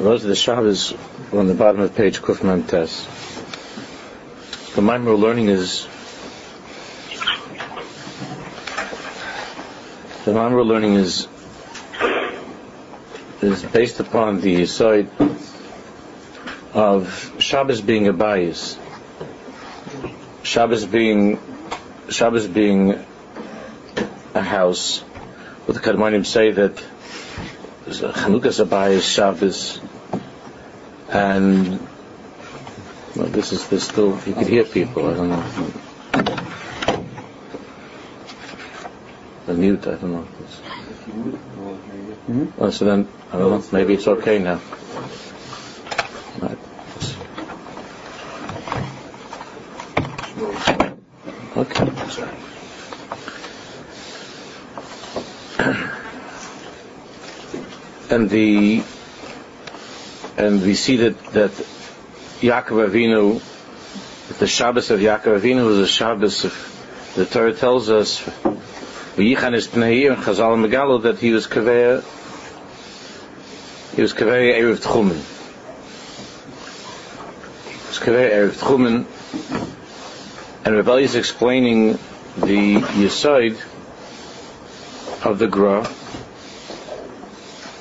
Those are the Shabbos on the bottom of page Kuf Mem Tes. The mind we're learning is the mind we're learning is is based upon the side of Shabbos being a bias, Shabbos being Shabbos being a house. What the Kadmonim say that Chanukah Sabai Shabbos, and well, this is this still you could hear people. I don't know. The mute. I don't know. Mm-hmm. Oh, so then I don't know. Maybe it's okay now. Right. Okay. And the and we see that that Yaakov Avinu, the Shabbos of Yaakov Avinu was a Shabbos. Of, the Torah tells us, "V'yichan is Pnei and Chazal Megalo that he was kaveya, he was kaveya erev tchumen. He was kaveya erev tchumen, and Rebelli is explaining the Yisoid of the Gra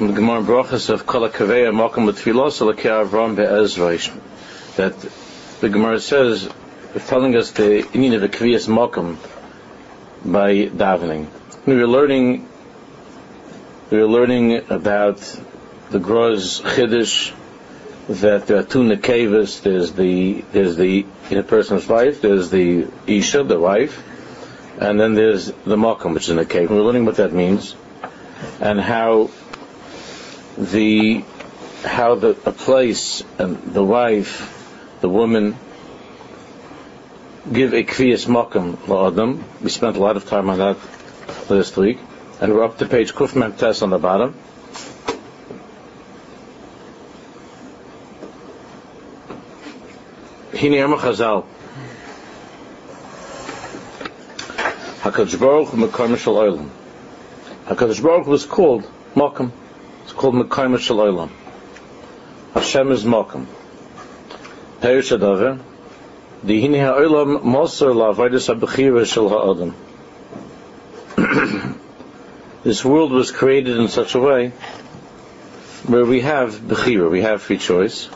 from the Gemara Brachas of Kol HaKaveya Malkum L'Tfilos L'Kei Avram Be'ezra that the Gemara says, telling us the meaning of a Kviyas Malkum by davening. We were learning, we were learning about the Groz Chiddush that there are two nekevas. There's the there's the in a person's wife. There's the isha, the wife, and then there's the makom, which is a cave. We're learning what that means and how the how the a place and the wife, the woman, give a kviyas makam la'adam. We spent a lot of time on that last week, and we're up to page kuf test on the bottom. Hini Yama Chazal. Hakadosh Baruch Hu Mekar Mishal Olam. Hakadosh Baruch was called Makam. It's called Mekayim Shalaylam. Hashem is Malkum. Perish Adaver. Dihini ha'olam moser la'avaydus ha'bechira shel ha'adam. This world was created in such a way where we have bechira, we have free choice.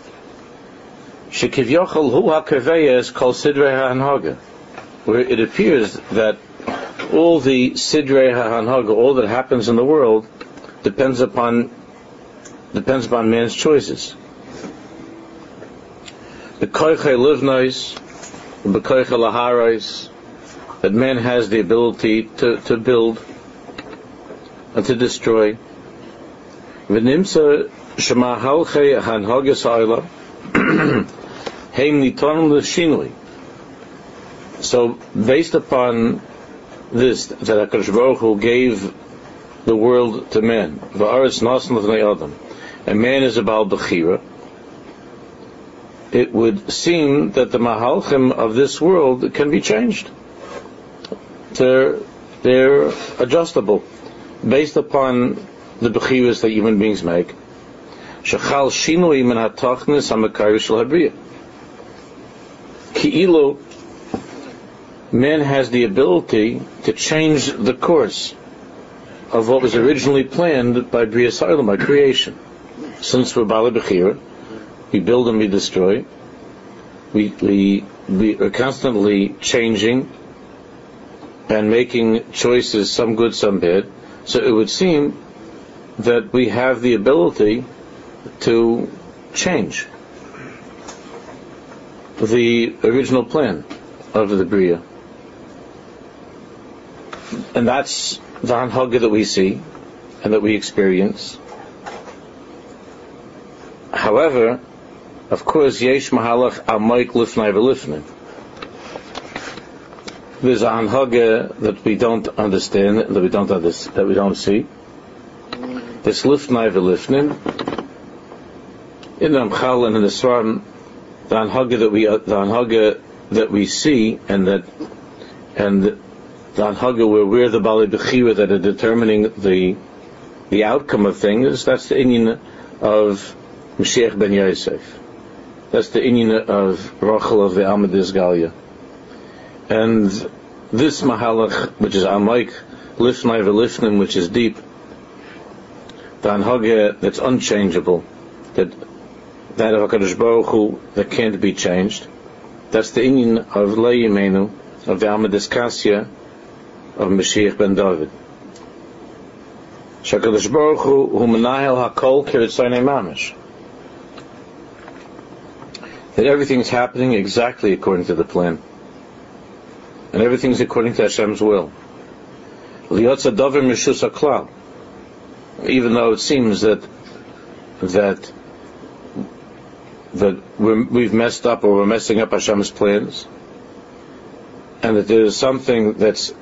Shekivyochel hu ha'kaveya is called sidrei ha'anhaga, where it appears that all the sidrei ha'anhaga, all that happens in the world, depends upon depends upon man's choices. The koiche livnois, the koiche laharais, that man has the ability to, to build and to destroy. So, based upon this, that HaKadosh Baruch Hu gave the world to man, v'aretz nasan adam, a man is a Baal Bechira, it would seem that the Mahalchim of this world can be changed. They're, they're adjustable based upon the Bechiras that human beings make. Shachal shinui min hatachnis hamakari shel. Ki'ilu, man has the ability to change the course of what was originally planned by Bria Sa'ilam, by creation since we're Bala Bechira, we build and we destroy. We, we, we are constantly changing and making choices, some good, some bad. So it would seem that we have the ability to change the original plan of the Bria. And that's the Hanhaga that we see and that we experience. However, of course, yesh mahalach amoik lifnai v'lifnai. There's a that we don't understand, that we don't understand, that we don't see. This lifnai v'lifnai. In the Amchal and in the Svarim, the anhaga that we, the anhaga that we see, and that, and the anhaga where we're the bali bechira that are determining the, the outcome of things, that's the inyan of Mashiach ben Yosef. That's the inyan of Rachel of the Amadis Galia. And this Mahalach, which is unlike Lifnai Velifnim, which is deep, the Anhagya that's unchangeable, that that of HaKadosh Baruch Hu, that can't be changed, that's the inyan of Le'yimenu, of the Amadis Kasya, of Mashiach ben David. Shakadosh Baruch Hu, Menahel HaKol Kiritzonei Mamish that everything's happening exactly according to the plan. And everything's according to Hashem's will. Even though it seems that that that we have messed up or we're messing up Hashem's plans, and that there is something that's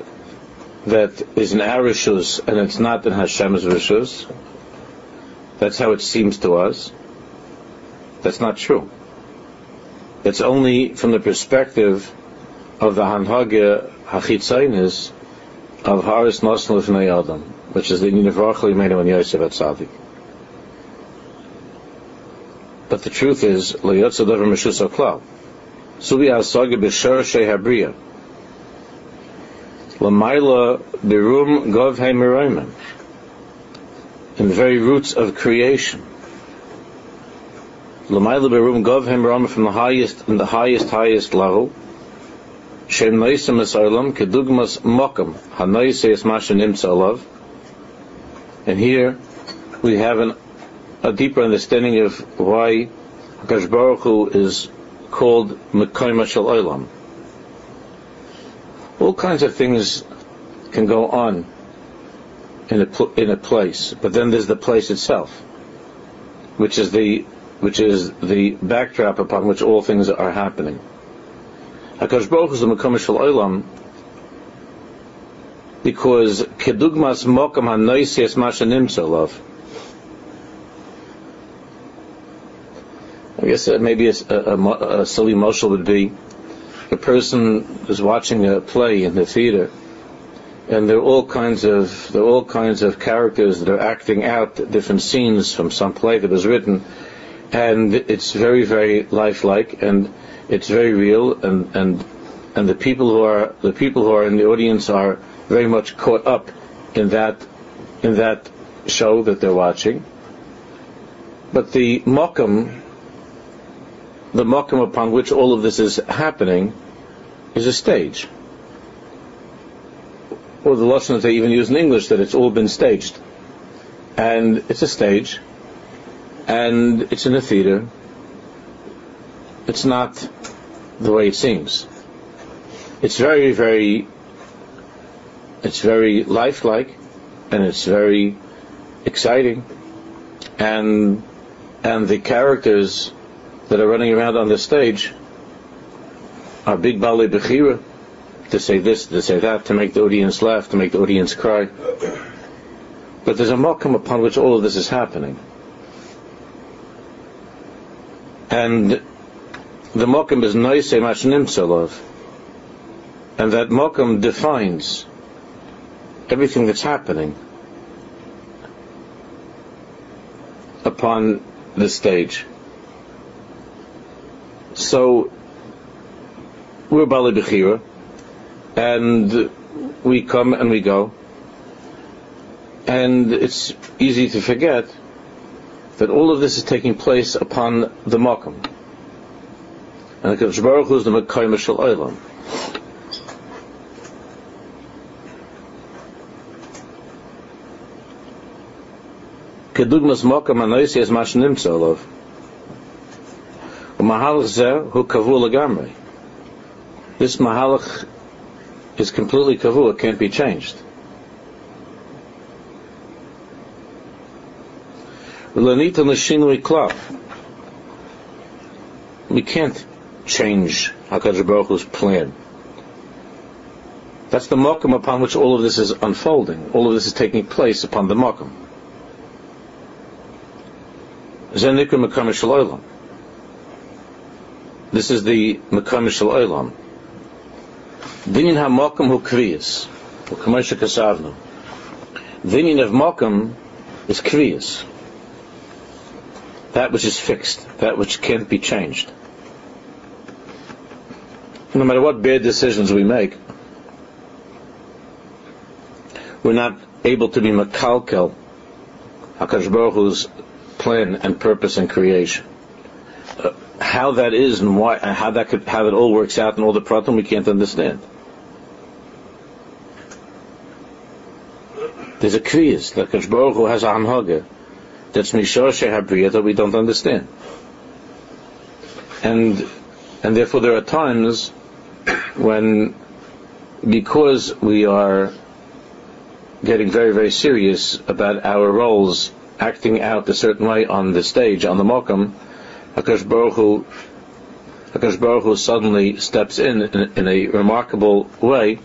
that is in our rishus and it's not in Hashem's rishus. That's how it seems to us. That's not true. It's only from the perspective of the Hanhagya Hachitzainis of Haris Nosn Lifnei which is the universally made on Yosef at. But the truth is, Leyotza Dover Meshus Klal. Subi Asagi B'Shar Shehabriya. Lamaila Birum Gov Heimiroimen. In the very roots of creation. L'mayla berum gov him from the highest in the highest highest level. Shem noisim esolam kedugmas mokam hanoises masha nimtza alav. And here we have an, a deeper understanding of why Hakadosh is called Mekoyma Shel Olam. All kinds of things can go on in a, in a place, but then there's the place itself, which is the which is the backdrop upon which all things are happening. Hakadosh Baruch is the Mekom Shel Olam because kedugmas mokam hanoisias masha nimtzalav. I guess uh, maybe a, a, a silly moshel would be a person is watching a play in the theater, and there are all kinds of there are all kinds of characters that are acting out different scenes from some play that was written and it's very, very lifelike, and it's very real, and and and the people who are the people who are in the audience are very much caught up in that in that show that they're watching. But the mokum, the mokum upon which all of this is happening, is a stage. Or the lesson that they even use in English that it's all been staged, and it's a stage and it's in a theater. It's not the way it seems. It's very, very, it's very lifelike, and it's very exciting, and and the characters that are running around on the stage are big bali bechira to say this, to say that, to make the audience laugh, to make the audience cry. But there's a mokum upon which all of this is happening. And the Mokum is Noise Mashnim. And that Mokum defines everything that's happening upon the stage. So we're Bali Bechira, and we come and we go. And it's easy to forget that all of this is taking place upon the Makam. And the Kodesh is the Mekayim Shel Olam. Kedugmas Makam Anoisi is Mash tzolov. Mahalach Zeh Hu Kavu Lagamri. This Mahalach is completely Kavu, it can't be changed. We can't change HaKadosh Baruch Hu's plan. That's the mokum upon which all of this is unfolding. All of this is taking place upon the mokum. Zenikra Mekamish this is the Mekam Shal Olam. Dinyan HaMokum Hu Kriyas. Kamesha Kasavnu. Dinyan of Mokum is Kriyas. that which is fixed, that which can't be changed. No matter what bad decisions we make, we're not able to be makalkel Hakadosh Baruch Hu's plan and purpose in creation. Uh, how that is and why, how that could, how it all works out and all the pratim we can't understand. There's a kriyas that Hu has a hanhaga that's mishoshe habriya that we don't understand, and and therefore there are times when because we are getting very, very serious about our roles acting out a certain way on the stage, on the Mokum, Hakadosh Baruch suddenly steps in, in, in a remarkable way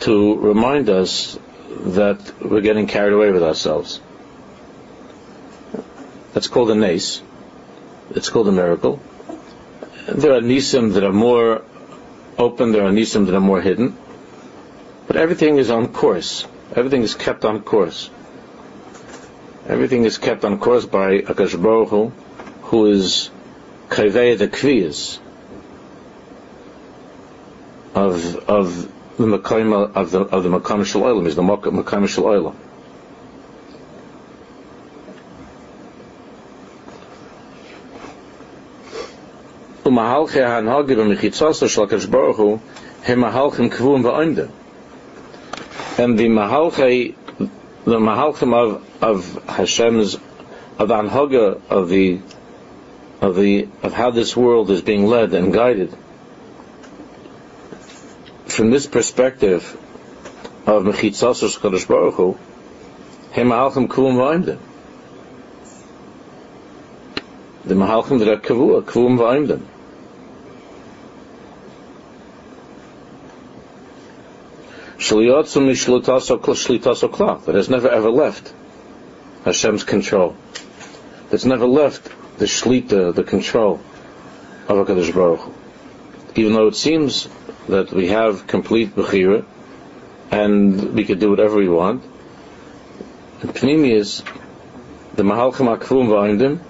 to remind us that we're getting carried away with ourselves. That's called a nace. It's called a miracle. There are nisim that are more open, there are nisim that are more hidden. But everything is on course. Everything is kept on course. Everything is kept on course by Akash Baruch Hu, who is Kaveh the Kviyas of of the Makam of the of the Makam Shal Olam, is the. Umahalche shel mahalchim kvum and the mahalche, the mahalchim of of Hashem's of the of the of the of how this world is being led and guided. From this perspective of Mechitzasas Kadosh Baruch Hu, Hem Mahalchim Kuum V'Aimdim. The Mahalchim that are Kavua, Kuum V'Aimdim. that has never ever left Hashem's control. That's never left the shlita, the control of HaKadosh Baruch Hu. Even though it seems that we have complete bechira and we could do whatever we want, the Pnimi is the Mahalchim HaKvum V'Aimdim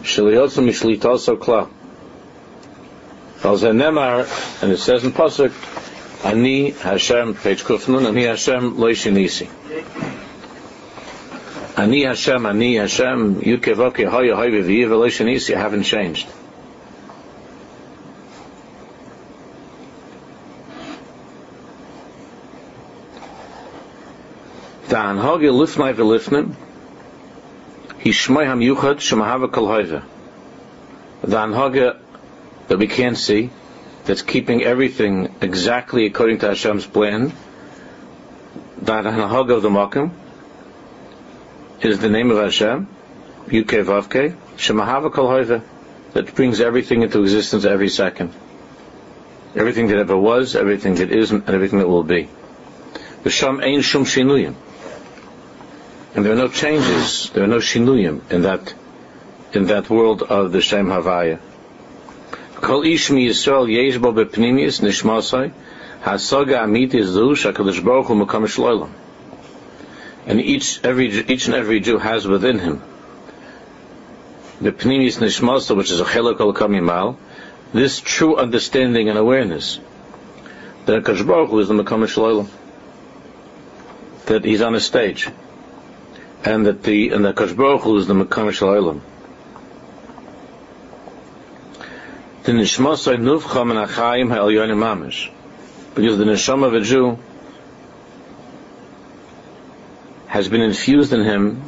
Shaliyotzim Mishlitaso Kla. Nemar, And it says in Pasuk, Ani Hashem, page Kufnun, Ani Hashem Loishinisi. Ani Hashem, Ani Hashem, Yukevoke, Hoya, Hoya, Viva, you haven't changed. Dan Hage Lifnai Velifnim, Hishmai Ham Yuchad, Shemahava Kol. Dan Hage that we can't see, that's keeping everything exactly according to Hashem's plan, Hanahag of the Makim is the name of Hashem, Yukei Vavke, Shemahava Kol that brings everything into existence every second. Everything that ever was, everything that is, and everything that will be. V'sham ein shum shinuyim. And there are no changes, there are no shinuyim in that, in that world of the Shem Havaya. Kol ish mi Yisrael yesh bo bepnimius nishmasai hasaga amiti zu shakadosh baruch hu makam shloilam. And each every each and every Jew has within him the pnimius nishmasa, which is a chelak al kamimal, this true understanding and awareness that Hakadosh Baruch is the makam shloilam, that he's on a stage, and that the and the Hakadosh is the makam shloilam. the nishmasai nufcha min achayim ha'elyonim mamish. Because the neshama of a Jew has been infused in him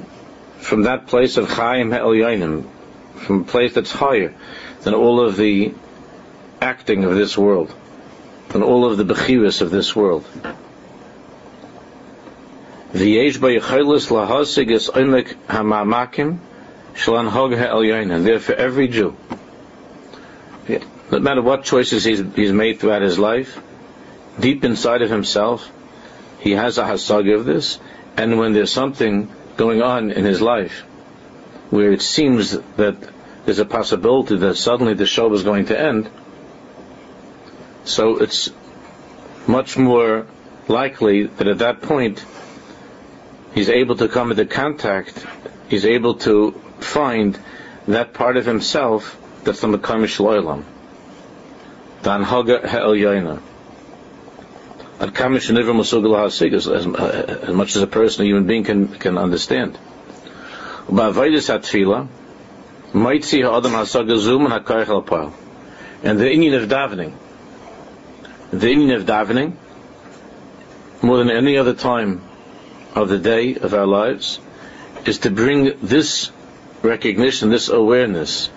from that place of chayim ha'elyonim, from a place that's higher than all of the acting of this world, than all of the bechiris of this world. Therefore every Jew, no matter what choices he's, he's made throughout his life, deep inside of himself, he has a hasag of this, and when there's something going on in his life where it seems that there's a possibility that suddenly the show is going to end, so it's much more likely that at that point he's able to come into contact, he's able to find that part of himself that's the Mekam Shloilam. The Anhaga HaSig, as much as a person, a human being can, can understand. And the inyan of davening, the inyan of davening, more than any other time of the day of our lives, is to bring this recognition, this awareness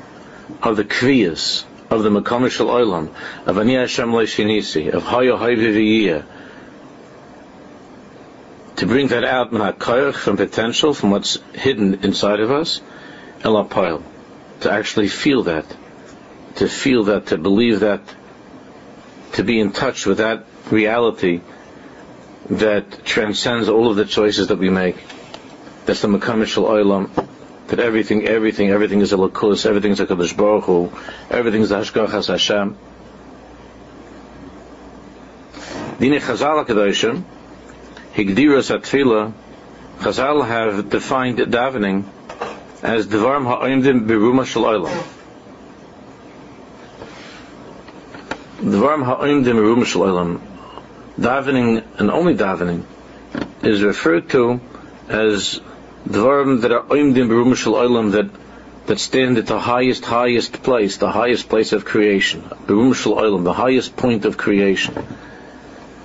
of the kriyas, of the makamishal olam, of ani Hashem leishinisi, of hayo hayviviyah, to bring that out from potential, from what's hidden inside of us, elapile, to actually feel that, to feel that, to believe that, to be in touch with that reality that transcends all of the choices that we make. That's the makamishal olam, that everything, everything, everything is a lakus, everything is a kadosh baruch Hu, everything is a hashgachas Hashem. Dine Chazal HaKadoshim, Higdiras HaTfilah, Chazal have defined davening as Devarim Ha'oimdim Biruma Shal Olam. Devarim Ha'oimdim Biruma Shal Olam. Davening, and only davening, is referred to as dvarim that are oimdim berum shel olam that that stand at the highest, highest place, the highest place of creation. Berum shel the highest point of creation.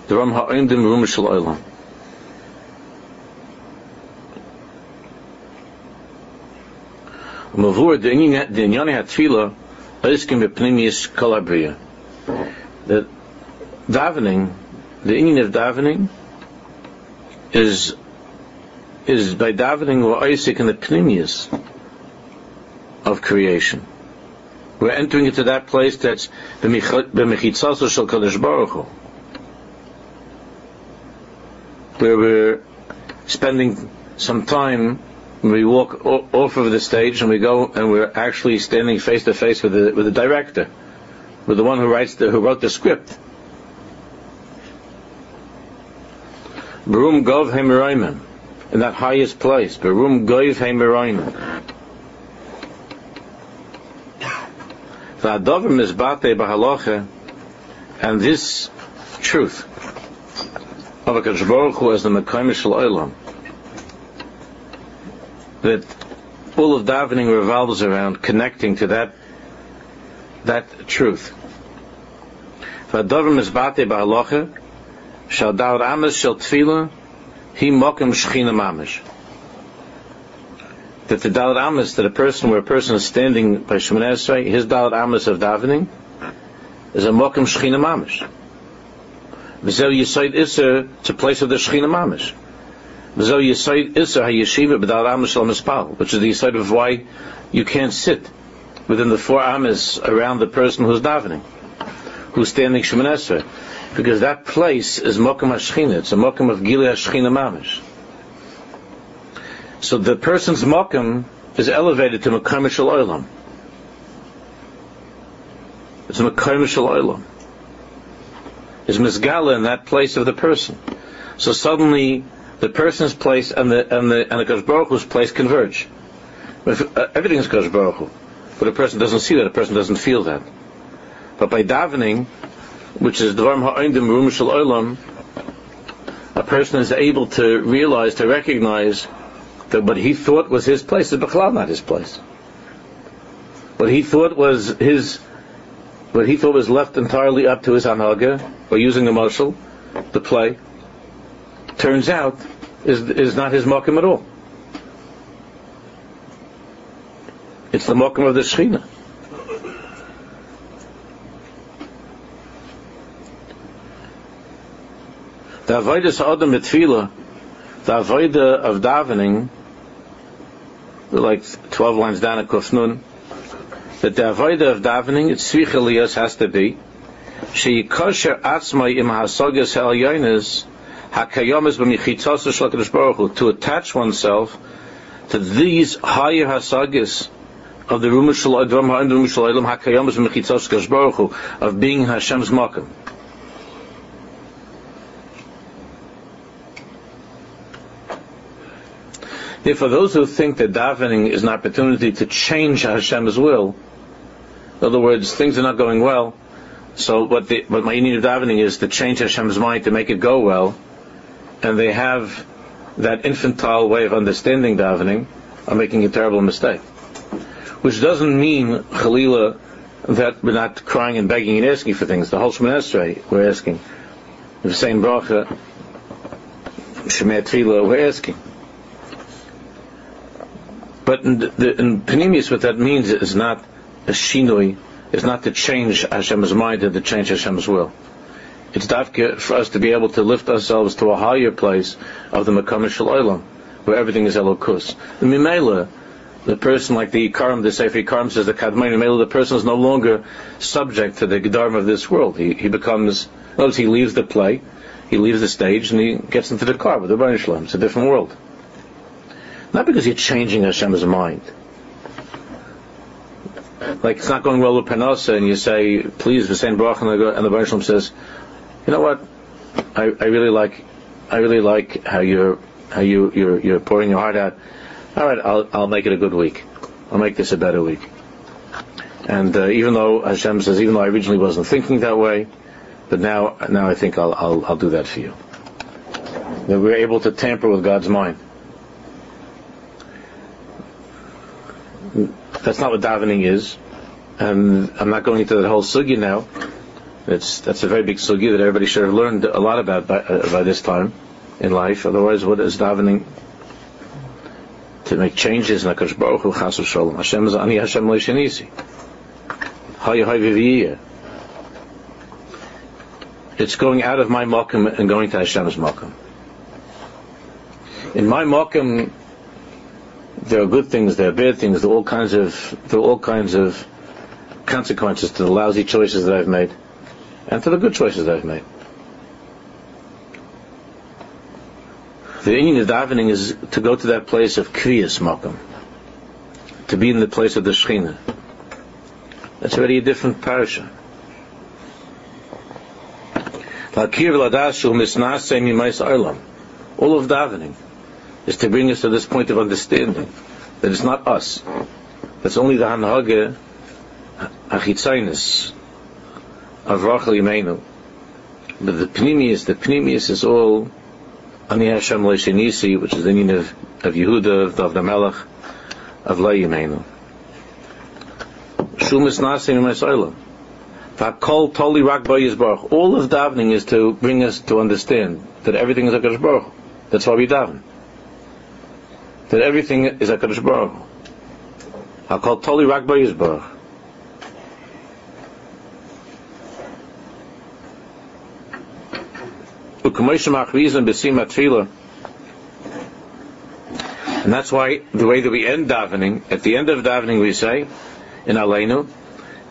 Dvarim ha'oimdim berum shel olam. Mavur the inyani hatfila oiskim bepnimius kalabriya. That davening, the inyan of davening is is by davening or Isaac in the pnimius of creation. We're entering into that place that's b'mechitzaso shel Kadosh Baruch Hu, where we're spending some time. We walk off of the stage and we go and we're actually standing face to face with the with the director, with the one who writes the who wrote the script. Brum Gov Hemiraimim in that highest place. Berum goiv heimerayin. V'adovim mizbate b'halacha, and this truth of a Baruch Hu as the Mekayim Shal Olam, that all of davening revolves around connecting to that that truth. V'adovim mizbate b'halacha, shal daur amas shal tefillah, he mokim shechina mamish. That the dalat amas, that a person where a person is standing by Shemoneh Esrei, his dalat amas of davening is a mokim shechina mamish. V'zeu yisoid iser, it's a place of the shechina mamish. V'zeu yisoid iser ha-yeshiva b'dalat amas shal mispal, which is the yisoid of why you can't sit within the four amas around the person who's davening, who's standing Shemoneh Esrei because that place is Mokum HaShechina. It's a Mokum of Gili HaShechina Mamish. So the person's Mokum is elevated to Mokum Shal Olam. It's Mokum Shal Olam. It's Mizgala in that place of the person. So suddenly the person's place and the and the and the Kosh place converge. Uh, everything is Kosh but a person doesn't see that. A person doesn't feel that. But by davening, which is Dvarm Ha'indim Rum Shal Olam, a person is able to realize, to recognize that what he thought was his place is Bechlal not his place. What he thought was his, what he thought was left entirely up to his anhaga, or using the marshal, the play, turns out is, is not his mokum at all. It's the mokum of the Shekhinah. The avoidus adam mitfila, the of davening, like 12 lines down at Kufnun, that the avoida of davening, its svichelias has to be, she kosher atzmai im hasogas ha'alyonis, hakayomis b'michitzos shalakadosh baruch to attach oneself to these higher hasagas of the Rumish Shalom, Hakayomis b'michitzos baruch Hu, of being Hashem's makom. Therefore, those who think that davening is an opportunity to change Hashem's will, in other words, things are not going well, so what, the, what my need of davening is to change Hashem's mind to make it go well, and they have that infantile way of understanding davening, are making a terrible mistake. Which doesn't mean, Khalila, that we're not crying and begging and asking for things. The whole Shemoneh Esrei, we're asking. We're saying bracha, Shemet Tefillah, we're asking. But in, the, in Panemius, what that means is not a shinoi, is not to change Hashem's mind and to change Hashem's will. It's dafka for us to be able to lift ourselves to a higher place of the Makam olam, where everything is Elokus. The Mimela, the person like the Ikarim, the Sefer Ikarim says the Kadmai Mimela, the person is no longer subject to the Gedarm of this world. He, he becomes, notice he leaves the play, he leaves the stage, and he gets into the car with the Baruch. It's a different world. Not because you're changing Hashem's mind. Like it's not going well with Panosa, and you say, please, V'sein Baruch, and the Baruch Shalom says, you know what? I, I really like, I really like how you're, how you, you're, you're pouring your heart out. All right, I'll, I'll make it a good week. I'll make this a better week. And uh, even though Hashem says, even though I originally wasn't thinking that way, but now, now I think I'll, I'll, I'll do that for you. That we're able to tamper with God's mind. That's not what davening is. And I'm not going into that whole sugi now. It's, that's a very big sugi that everybody should have learned a lot about by, uh, by this time in life. Otherwise, what is davening? To make changes in HaKadosh Baruch Hu Chas Shalom. Hashem is Ani Hashem Leishanisi. Hay Hay. It's going out of my Malkum and going to Hashem's Malkum. In my Malkum, there are good things, there are bad things, there are all kinds of, there are all kinds of consequences to the lousy choices that I've made and to the good choices that I've made. The inyan of davening is to go to that place of Kriyas Malkum, to be in the place of the Shekhinah. That's already a different parasha. All of davening is to bring us to this point of understanding that it's not us. That's only the Hanhage Achitzainis, of Rachel Yimenu. But the Pnimius, the Pnimius is all Ani Hashem Leishanisi, which is the name of, of Yehuda, of David Melech, of Lo Yimenu. Shumas Nasim Baruch. All of davening is to bring us to understand that everything is a Baruch. That's why we daven. That everything is a Baruch. Hakol Toli Rak Baruch. And that's why the way that we end davening, at the end of davening we say, in Aleinu,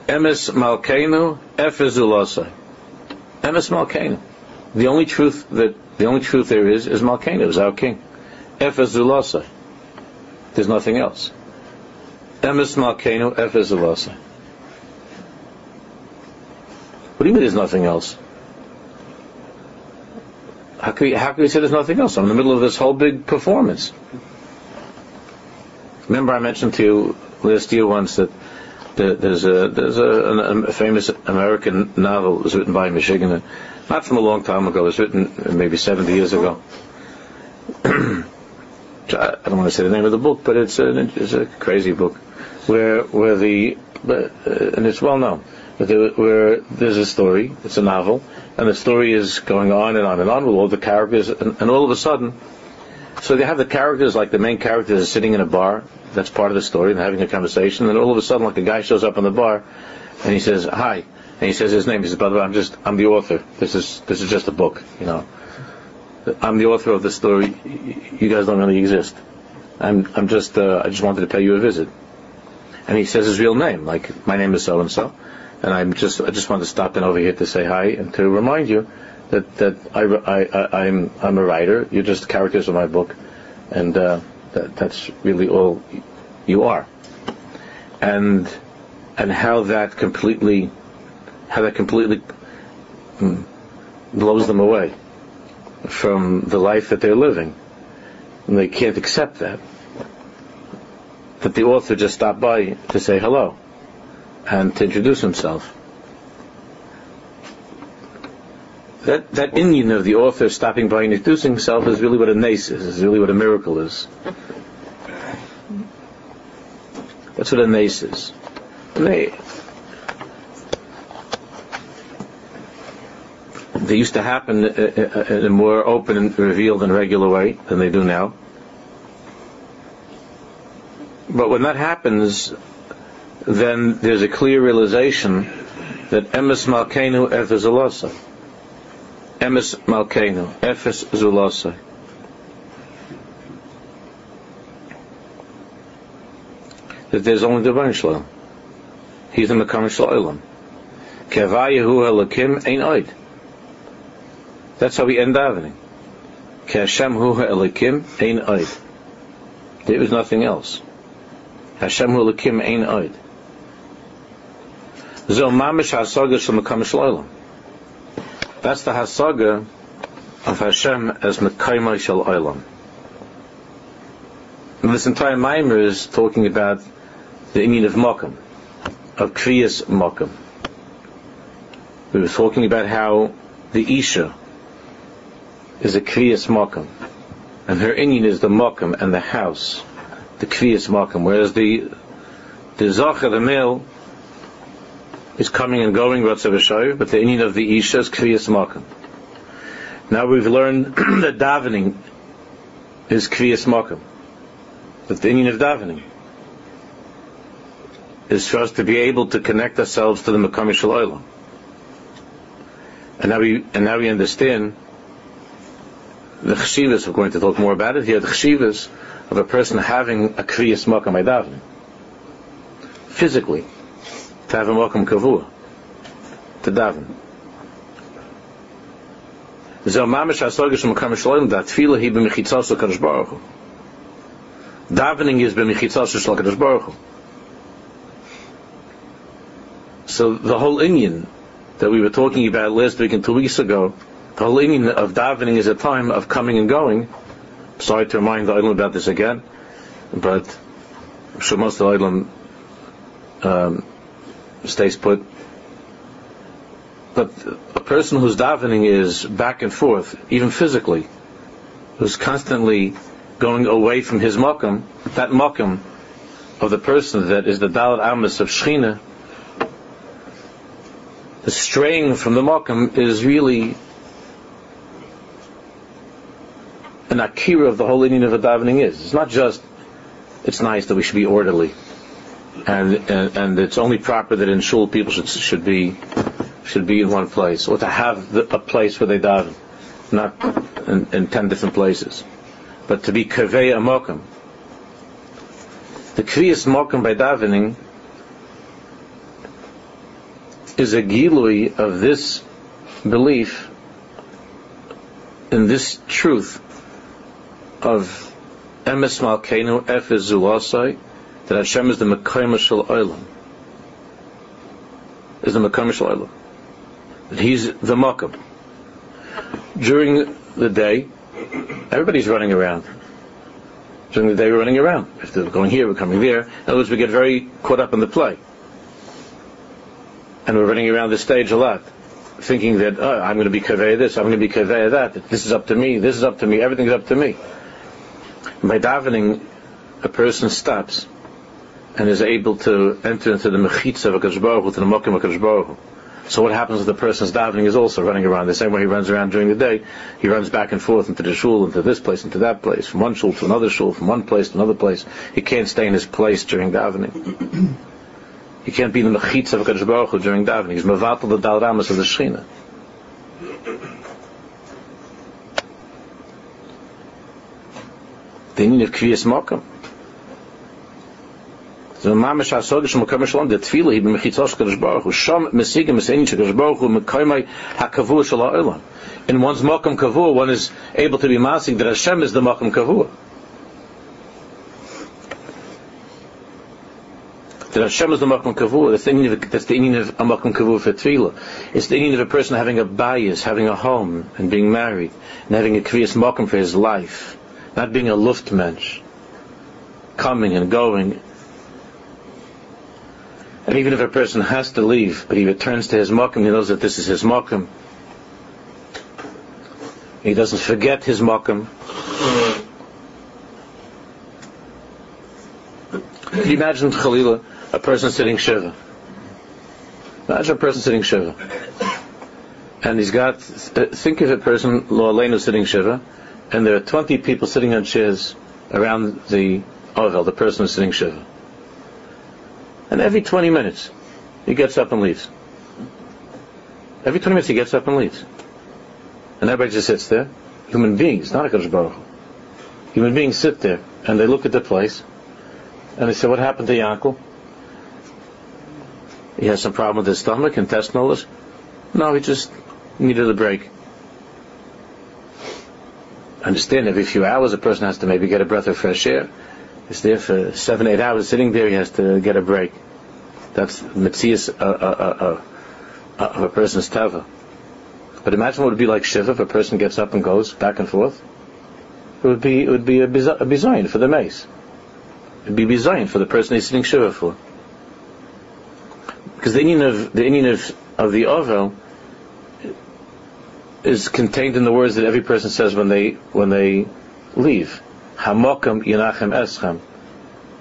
Emes Malkeinu Efezulasa. Emes Malkeinu. The only truth that the only truth there is is Malkeinu, is our king. Efezulasa. There's nothing else. Emes Malkeinu Efezulasa. What do you mean there's nothing else? How can, you, how can we say there's nothing else? I'm in the middle of this whole big performance. Remember I mentioned to you last year once that there's a there's a, a, famous American novel that was written by Michigan, not from a long time ago. It was written maybe 70 years ago. I don't want to say the name of the book, but it's a, it's a crazy book, where where the and it's well known but where there's a story, it's a novel, and the story is going on and on and on with all the characters, and, and all of a sudden, so they have the characters, like the main characters are sitting in a bar, that's part of the story, and having a conversation, and all of a sudden, like a guy shows up in the bar, and he says, hi, and he says his name, he says, by the way, I'm just, I'm the author, this is, this is just a book, you know. I'm the author of the story, you guys don't really exist. I'm, I'm just, uh, I just wanted to pay you a visit. And he says his real name, like, my name is so and so and I'm just I just want to stop in over here to say hi and to remind you that that I, I, am I'm, I'm a writer. You're just characters of my book, and uh, that, that's really all you are. And and how that completely how that completely mm, blows them away from the life that they're living, and they can't accept that. that the author just stopped by to say hello and to introduce himself. That, that inyan of the author stopping by and introducing himself is really what a nace is, is really what a miracle is. That's what a nace is. They, they used to happen uh, uh, uh, in a more open and revealed and regular way than they do now. But when that happens, then there's a clear realization that emes malkeinu efes zulasa. Emes malkeinu efes zulasa. That there's only the Shalom. He's the Mekam Shalom. Kevayahu halakim ein oid. That's how we end davening. Hashem hu ha'elikim ein oid. There is nothing else. Hashem hu ha'elikim ein oid. Zo mamish hasaga shel mekam shel That's the hasaga of Hashem as mekayma shel olam. This entire mimer is talking about the inyan of Mokum, of Kriyas Mokum. We were talking about how the Isha, is a Kriyas Makam. And her Inyan is the Makam and the house, the Kriyas Makam. Whereas the the Zacha, the male, is coming and going, Ratzav but the Inyan of the Isha is Kriyas Makam. Now we've learned that davening is Kriyas Makam. That the Inyan of davening is for us to be able to connect ourselves to the Makam Olam. And now we and now we understand the chshivas, we're going to talk more about it here, the chshivas of a person having a kriyas makam davening. Physically, to have a makam kavua, to daven. Davening is b'mechitzas l'kadosh baruch. So the whole inyan that we were talking about last week and two weeks ago, whole of davening is a time of coming and going. Sorry to remind the Eilim about this again, but I'm sure most of the Eilim um, stays put. But a person whose davening is back and forth, even physically, who's constantly going away from his makam, that makam of the person that is the dalat amas of Shechina, the straying from the makam is really an akira of the whole meaning of davening is. It's not just it's nice that we should be orderly, and and, and it's only proper that in shul people should should be should be in one place, or to have the, a place where they daven, not in, in, ten different places, but to be kavei amokim. The kriyas mokim by davening is a gilui of this belief in this truth of Emes Malkeinu Efes Zulasai, that Hashem is the Mekayim Shel Olam. Is the Mekayim Shel Olam. That He's the Makam. During the day, everybody's running around. During the day, we're running around. If they're going here, we're coming there. In other words, we get very caught up in the play. And we're running around the stage a lot thinking that oh, I'm going to be kaveh this, I'm going to be kaveh that. This is up to me. This is up to me. Everything's up to me. By davening, a person stops and is able to enter into the mechitza of a Baruch to the mokim of Baruch So what happens with the person's davening is also running around. The same way he runs around during the day, he runs back and forth into the shul, into this place, into that place, from one shul to another shul, from one place to another place. He can't stay in his place during davening. he can't be in the mechitza of a Baruch during davening. He's mevatel the dal ramas of the Shechina. The inyan of Kriyas Mokam. So mamish hasogish mekam shalom the tefillah he b'mechitzos kadosh baruch hu sham mesigim mesein shekadosh baruch hu mekaymai hakavua shel ha'olam. In one's makam kavua, one is able to be masing that Hashem is the makam kavua. That Hashem is the makam kavua. That's the meaning of, that's the meaning of a makam kavua for tefillah. It's the meaning of a person having a bias, having a home, and being married, and having a kriyas makam for his life not being a luftmensch, coming and going And even if a person has to leave, but he returns to his mokum, he knows that this is his mokum. He doesn't forget his mokum. Can you imagine, Khalila, a person sitting Shiva? Imagine a person sitting Shiva. And he's got, uh, think of a person, Lo Aleinu, sitting Shiva, and there are 20 people sitting on chairs around the Ovel, the person who's sitting Shiva. And every 20 minutes, he gets up and leaves. Every 20 minutes, he gets up and leaves. And everybody just sits there. Human beings, not a Kodesh Baruch. Human beings sit there, and they look at the place, and they say, what happened to Yankel? He has some problem with his stomach, intestinal. No, he just needed a break. Understand, every few hours a person has to maybe get a breath of fresh air. He's there for seven, eight hours sitting there, he has to get a break. That's mitzias uh, uh, uh, of a person's tava. But imagine what it would be like shiva if a person gets up and goes back and forth. It would be it would be a, bizayin for the mace. It would be bizayin for the person he's sitting shiva for. Because the inyan of the inyan of, of the Ovel is contained in the words that every person says when they when they leave. Hamokam Yinachem Eschem.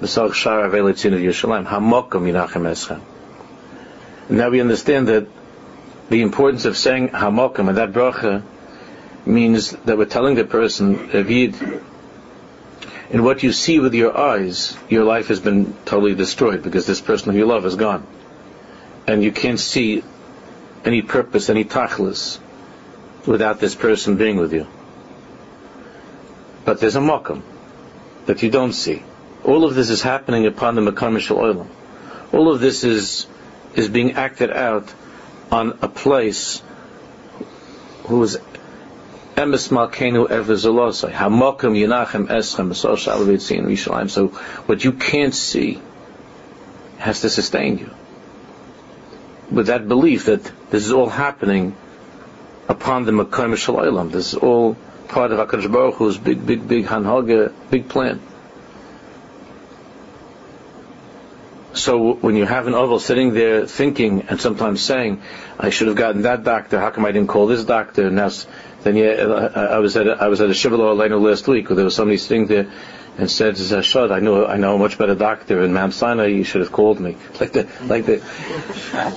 B'sach Shara Velitzin of Yerushalayim. Hamokam Yinachem Eschem. Now we understand that the importance of saying Hamokam and that bracha means that we're telling the person, Avid, in what you see with your eyes, your life has been totally destroyed because this person who you love is gone and you can't see any purpose, any tachlis, without this person being with you. But there's a makam that you don't see. All of this is happening upon the Makam Olam. All of this is is being acted out on a place who is emes malkenu evizolosai hamakam yinachem eschem esosh So what you can't see has to sustain you with that belief that this is all happening upon the Makkah Shalaylam. This is all part of HaKadosh Baruch Hu's big, big, big Hanhaga, big plan. So when you have an oval sitting there thinking and sometimes saying, I should have gotten that doctor, how come I didn't call this doctor? And now, then yeah, I was at a, I was at a Shiva last week where there was somebody sitting there and said, Zashad, I know, I know a much better doctor in Mount Sinai, you should have called me. Like the, like the,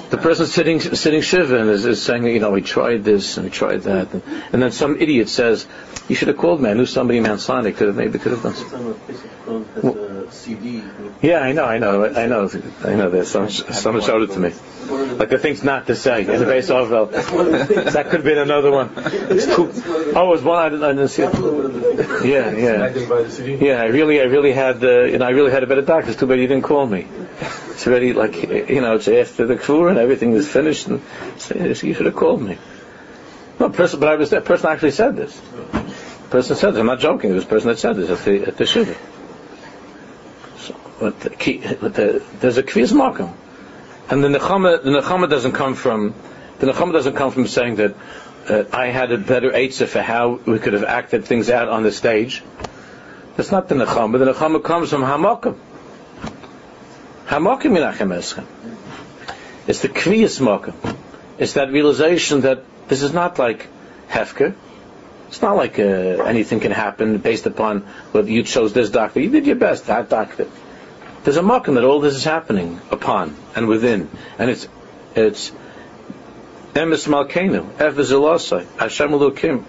the person sitting, sitting Shiva and is, is saying, you know, we tried this and we tried that. And, and, then some idiot says, you should have called me. I knew somebody in Mount Sinai could have, maybe could have done something. CD. Yeah, I know, I know, I know, I know that. Someone, someone showed it to me. Like the things not to say in the base of That could have been another one. Too, oh, it was one I didn't, I didn't see. It. Yeah, yeah, yeah. I really, I really had, uh, you know, I really had a better doctor. It's too bad you didn't call me. It's already like, you know, it's after the kfur and everything is finished, and you should have called me. No, person, but I was there. Person actually said this. Person said this. I'm not joking. It was person that said this at the at the shiva. But, the, but the, there's a kviz makom, and the nechama the nechama doesn't come from the nechama doesn't come from saying that uh, I had a better eitzah for how we could have acted things out on the stage. That's not the nechama. The nechama comes from hamakom. Hamakom minachem eschem. It's the kviyas makom. It's that realization that this is not like hefker. It's not like uh, anything can happen based upon whether you chose this doctor. You did your best, that doctor. There's a makom that all this is happening upon and within, and it's it's emes malkenu efezelosai Hashem Elokim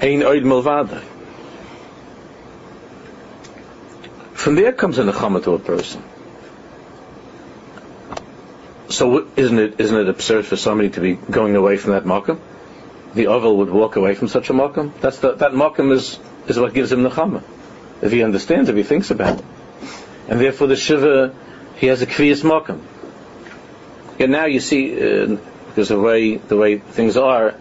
ein oid milvadai. From there comes a nechama to a person. So isn't it isn't it absurd for somebody to be going away from that makom? The oval would walk away from such a makom. That's the, that makom is is what gives him nechama. If he understands, if he thinks about it and therefore the shiva he has a kviyas makam. And now you see, uh, because the way the way things are,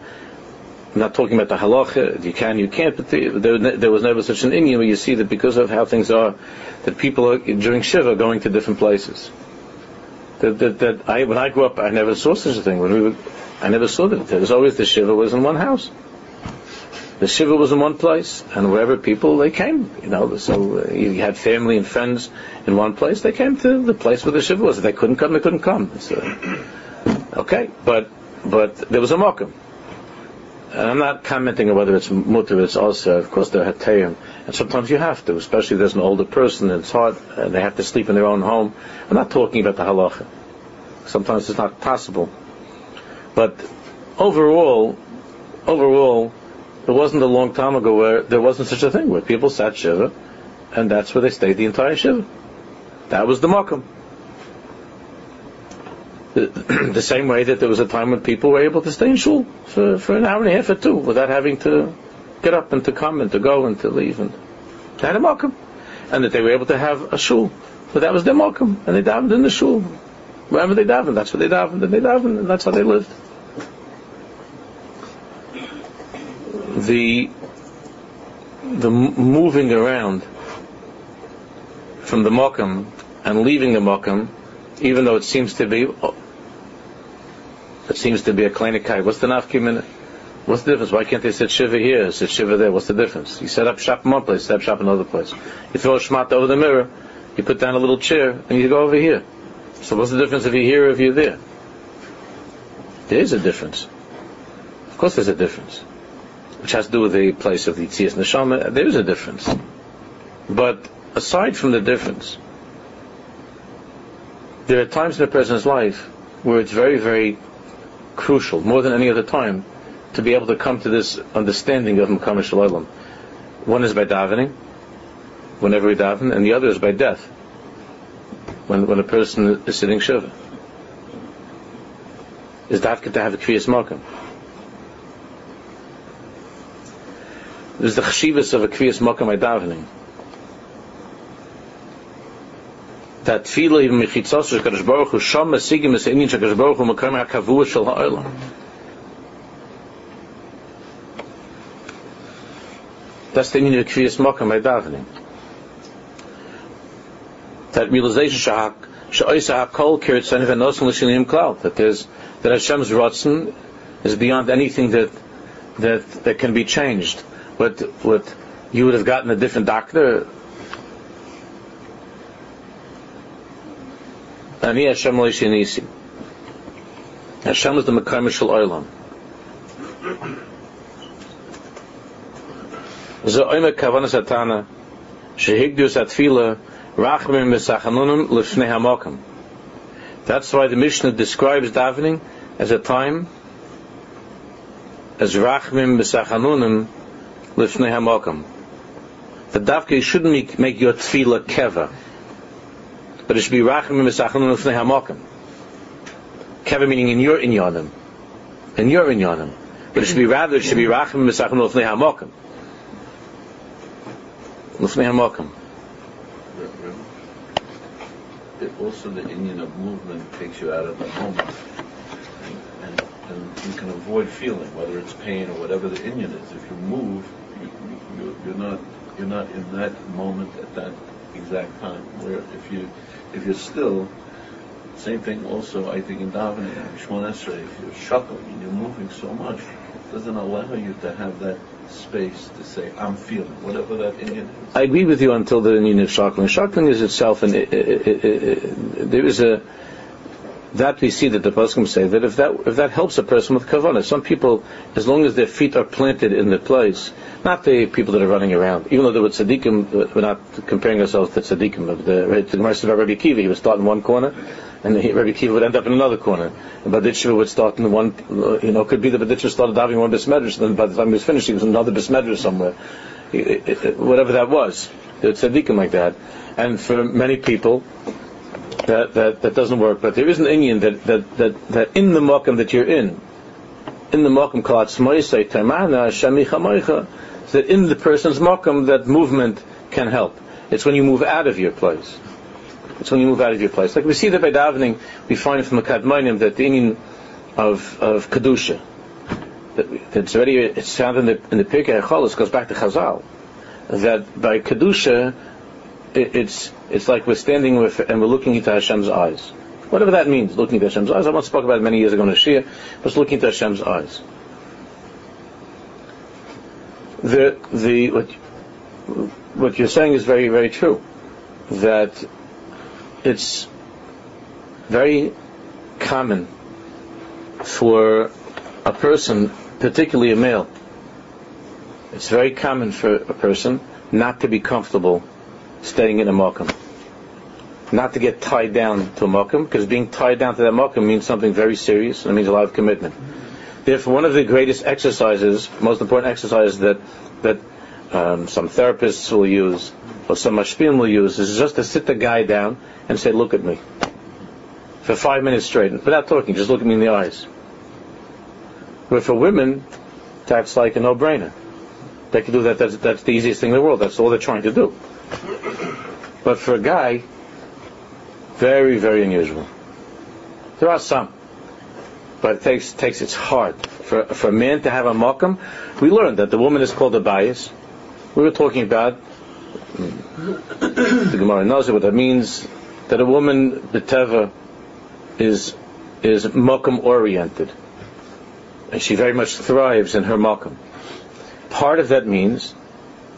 I'm not talking about the halacha. You can, you can't. But the, there, there, was never such an inyan where you see that because of how things are, that people are during shiva are going to different places. That, that, that I, when I grew up, I never saw such a thing. When we were, I never saw that. There was always the shiva was in one house. the shiva was in one place, and wherever people they came, you know, so uh, you had family and friends in one place, they came to the place where the shiva was. If they couldn't come, they couldn't come. So, okay, but but there was a mokum. And I'm not commenting on whether it's mutter, it's also, of course, they're hatayim. And sometimes you have to, especially if there's an older person and it's hard and they have to sleep in their own home. I'm not talking about the halacha. Sometimes it's not possible. But overall, overall, it wasn't a long time ago where there wasn't such a thing, where people sat Shiva, and that's where they stayed the entire Shiva. That was the Makam. The, same way that there was a time when people were able to stay in shul for, for an hour and a half or two without having to get up and to come and to go and to leave and they had a mokum. And that they were able to have a shul. But that was their mokum. And they davened in the shul. Wherever they davened, that's where they davened, and they davened, and that's how they lived. The the moving around from the mokum and leaving the mokum, even though it seems to be it seems to be a klinikai. What's the nafkim What's the difference? Why can't they sit shiva here, sit shiva there? What's the difference? You set up shop in one place, set up shop in another place. You throw a shmat over the mirror, you put down a little chair, and you go over here. So what's the difference if you're here or if you're there? There is a difference. Of course there's a difference. Which has to do with the place of the Tzias Neshama. There is a difference. But aside from the difference, there are times in a person's life where it's very, very crucial, more than any other time, to be able to come to this understanding of Makam Shalom. One is by davening, whenever we daven, and the other is by death when, when a person is sitting Shiva. Is dafka to have a Kriyas Malkim. There's the chshivas of a Kriyas Malkim by davening. That tefillah even mechitzos of Kadosh Baruch Hu shom mesigim es inyan shakadosh Baruch Hu makam ha-kavua shel ha'olam. That's the inyan of Kriyas Malkim by davening that realization shahak sha'isa hakol kirit son of cloud that there's that Hashem's rotzen is beyond anything that that that can be changed. What what you would have gotten a different doctor. Ani Hashem Hashem is the Mekayim Shel Olam. Zo oimek kavanas atana shehigdus atfila Rachmim Mesachanunim Lifnei Hamakam. That's why the Mishnah describes davening as a time as Rachmim Mesachanunim Lifnei Hamakam. The davke shouldn't make, make your tefillah keva, but it should be Rachmim Mesachanunim Lifnei Hamakam. Keva meaning in your inyanim, in your inyanim. But it should be rather it should be Rachmim Mesachanunim Lifnei Hamakam. Lifnei Hamakam also the inyan of movement takes you out of the moment. And, and you can avoid feeling, whether it's pain or whatever the inyan is. If you move, you, you, you're not you're not in that moment at that exact time. Where if you if you're still, same thing also I think in davening, Shmon Esrei, if you're shuckling and you're moving so much, it doesn't allow you to have that space to say, I'm feeling, whatever that inyan is. I agree with you until the inyan of Shakling. Shakling is itself, and it, it, it, there is a, that we see that the Paskim say that if that if that helps a person with kavanah, some people, as long as their feet are planted in the place, not the people that are running around, even though they were tzaddikim, uh, we're not comparing ourselves to tzaddikim. The, the Gemara says about Rabbi Kiva, he would start in one corner, and the, Rabbi Kiva would end up in another corner. And Baditshva would start in one, uh, you know, could be that Baditshva started diving one bismedrash, and then by the time he was finished, he was in another bismedrash somewhere. whatever that was. They're tzaddikim like that. And for many people, that, that, that doesn't work. But there is an inyan that, that, that, that in the makam that you're in, in the makam called Smoisei Taimana Shemicha that in the person's makam that movement can help. It's when you move out of your place. It's when you move out of your place. Like we see that by davening, we find from the Kadmainim that the inyan of, of Kedusha, that, that's already, it's found in the, in the Pirkei Heichalos, goes back to Chazal, that by Kedusha, it, it's, it's like we're standing with, and we're looking into Hashem's eyes. Whatever that means, looking into Hashem's eyes. I once spoke about it many years ago in a Shia, but looking into Hashem's eyes. the the what, what you're saying is very very true. That it's very common for a person, particularly a male. It's very common for a person not to be comfortable staying in a mokum. Not to get tied down to a mokum, because being tied down to that mokum means something very serious, and it means a lot of commitment. Therefore, one of the greatest exercises, most important exercises that that um, some therapists will use, or some mashpim will use, is just to sit the guy down and say, "Look at me," for five minutes straight, without talking, just look at me in the eyes. But for women, that's like a no-brainer. They can do that. That's, that's the easiest thing in the world. That's all they're trying to do. But for a guy, very, very unusual. There are some, but it takes takes its hard for for a man to have a makam. We learned that the woman is called a bias. We were talking about the Gemara knows what that means. That a woman beteva is is makam oriented, and she very much thrives in her makam. Part of that means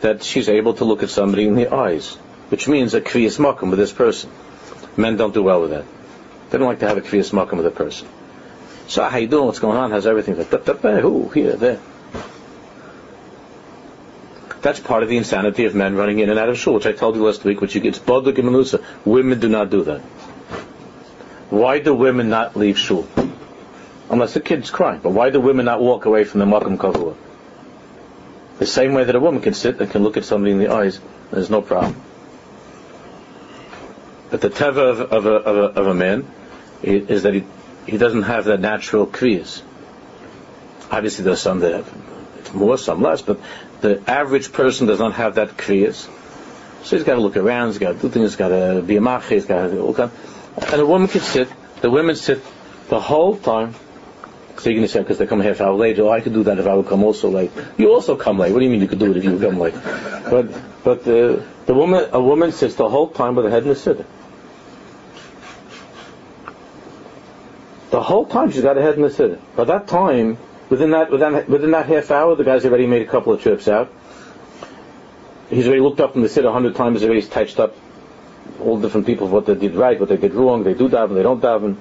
that she's able to look at somebody in the eyes, which means a kriyas makam with this person. Men don't do well with that. They don't like to have a kriyas makam with a person. So ah, how you doing? What's going on? How's everything? Who? Here, there. That's part of the insanity of men running in and out of shul, which I told you last week, which you get boduk and menusa. Women do not do that. Why do women not leave shul? Unless the kid's crying. But why do women not walk away from the makam kavua? The same way that a woman can sit and can look at somebody in the eyes, there's no problem. But the teva of, of, a, of, a, of a man is that he, he doesn't have that natural kriyas. Obviously, there's some that have more, some less, but the average person does not have that kriyas. So he's got to look around, he's got to do things, he's got to be a mach, he's got to all kind. And a woman can sit, the women sit the whole time say, because they come half hour late, oh, I could do that if I would come also late. You also come late. What do you mean you could do it if you would come late? But, but the, the woman, a woman sits the whole time with her head in the siddur. The whole time she's got her head in the siddur. By that time, within that, within within that half hour, the guy's already made a couple of trips out. He's already looked up in the siddur a hundred times, he's already touched up all different people what they did right, what they did wrong, they do daven, they don't daven.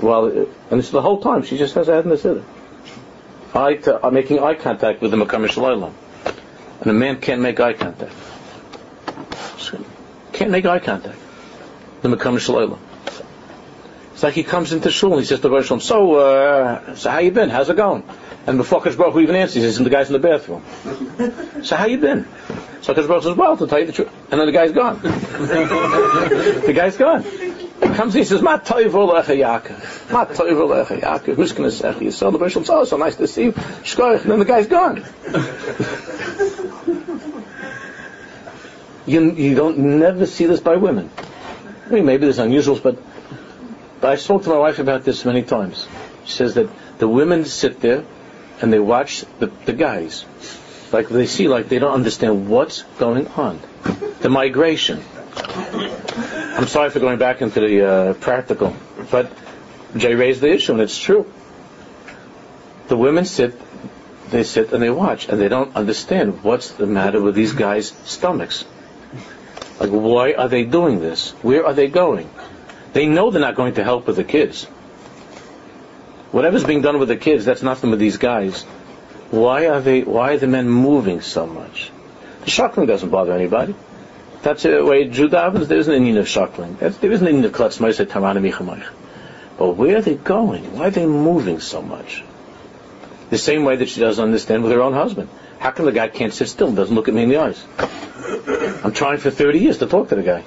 well, and it's the whole time she just has a head in the siddur. Uh, making eye contact with the Makam Shalaylam. And a man can't make eye contact. Can't make eye contact. The Makam Shalaylam. It's like he comes into shul and he says to Rosh so, uh, so how you been? How's it going? And before Baruch even answers, he says, the guy's in the bathroom. so how you been? So Baruch says, well, to tell you the truth. And then the guy's gone. the guy's gone. He comes he says, Ma toivo lecha Yaakov. Ma toivo lecha Yaakov. Mishkan esech yisrael. The Baruch says, oh, so nice to see you. Shkoich. And then the guy's gone. you, you don't never see this by women. I mean, maybe there's unusuals, but, but I spoke to my wife about this many times. She says that the women sit there and they watch the, the guys. Like they see, like they don't understand what's going on. The migration. I'm sorry for going back into the uh, practical, but Jay raised the issue, and it's true. The women sit, they sit and they watch, and they don't understand what's the matter with these guys' stomachs. Like, why are they doing this? Where are they going? They know they're not going to help with the kids. Whatever's being done with the kids, that's nothing with these guys. Why are they? Why are the men moving so much? The shuckling doesn't bother anybody. That's uh, the way Judah. There isn't an inyan of shuckling. There isn't an inyan of klutz But where are they going? Why are they moving so much? The same way that she doesn't understand with her own husband. How come the guy can't sit still and doesn't look at me in the eyes? I'm trying for 30 years to talk to the guy.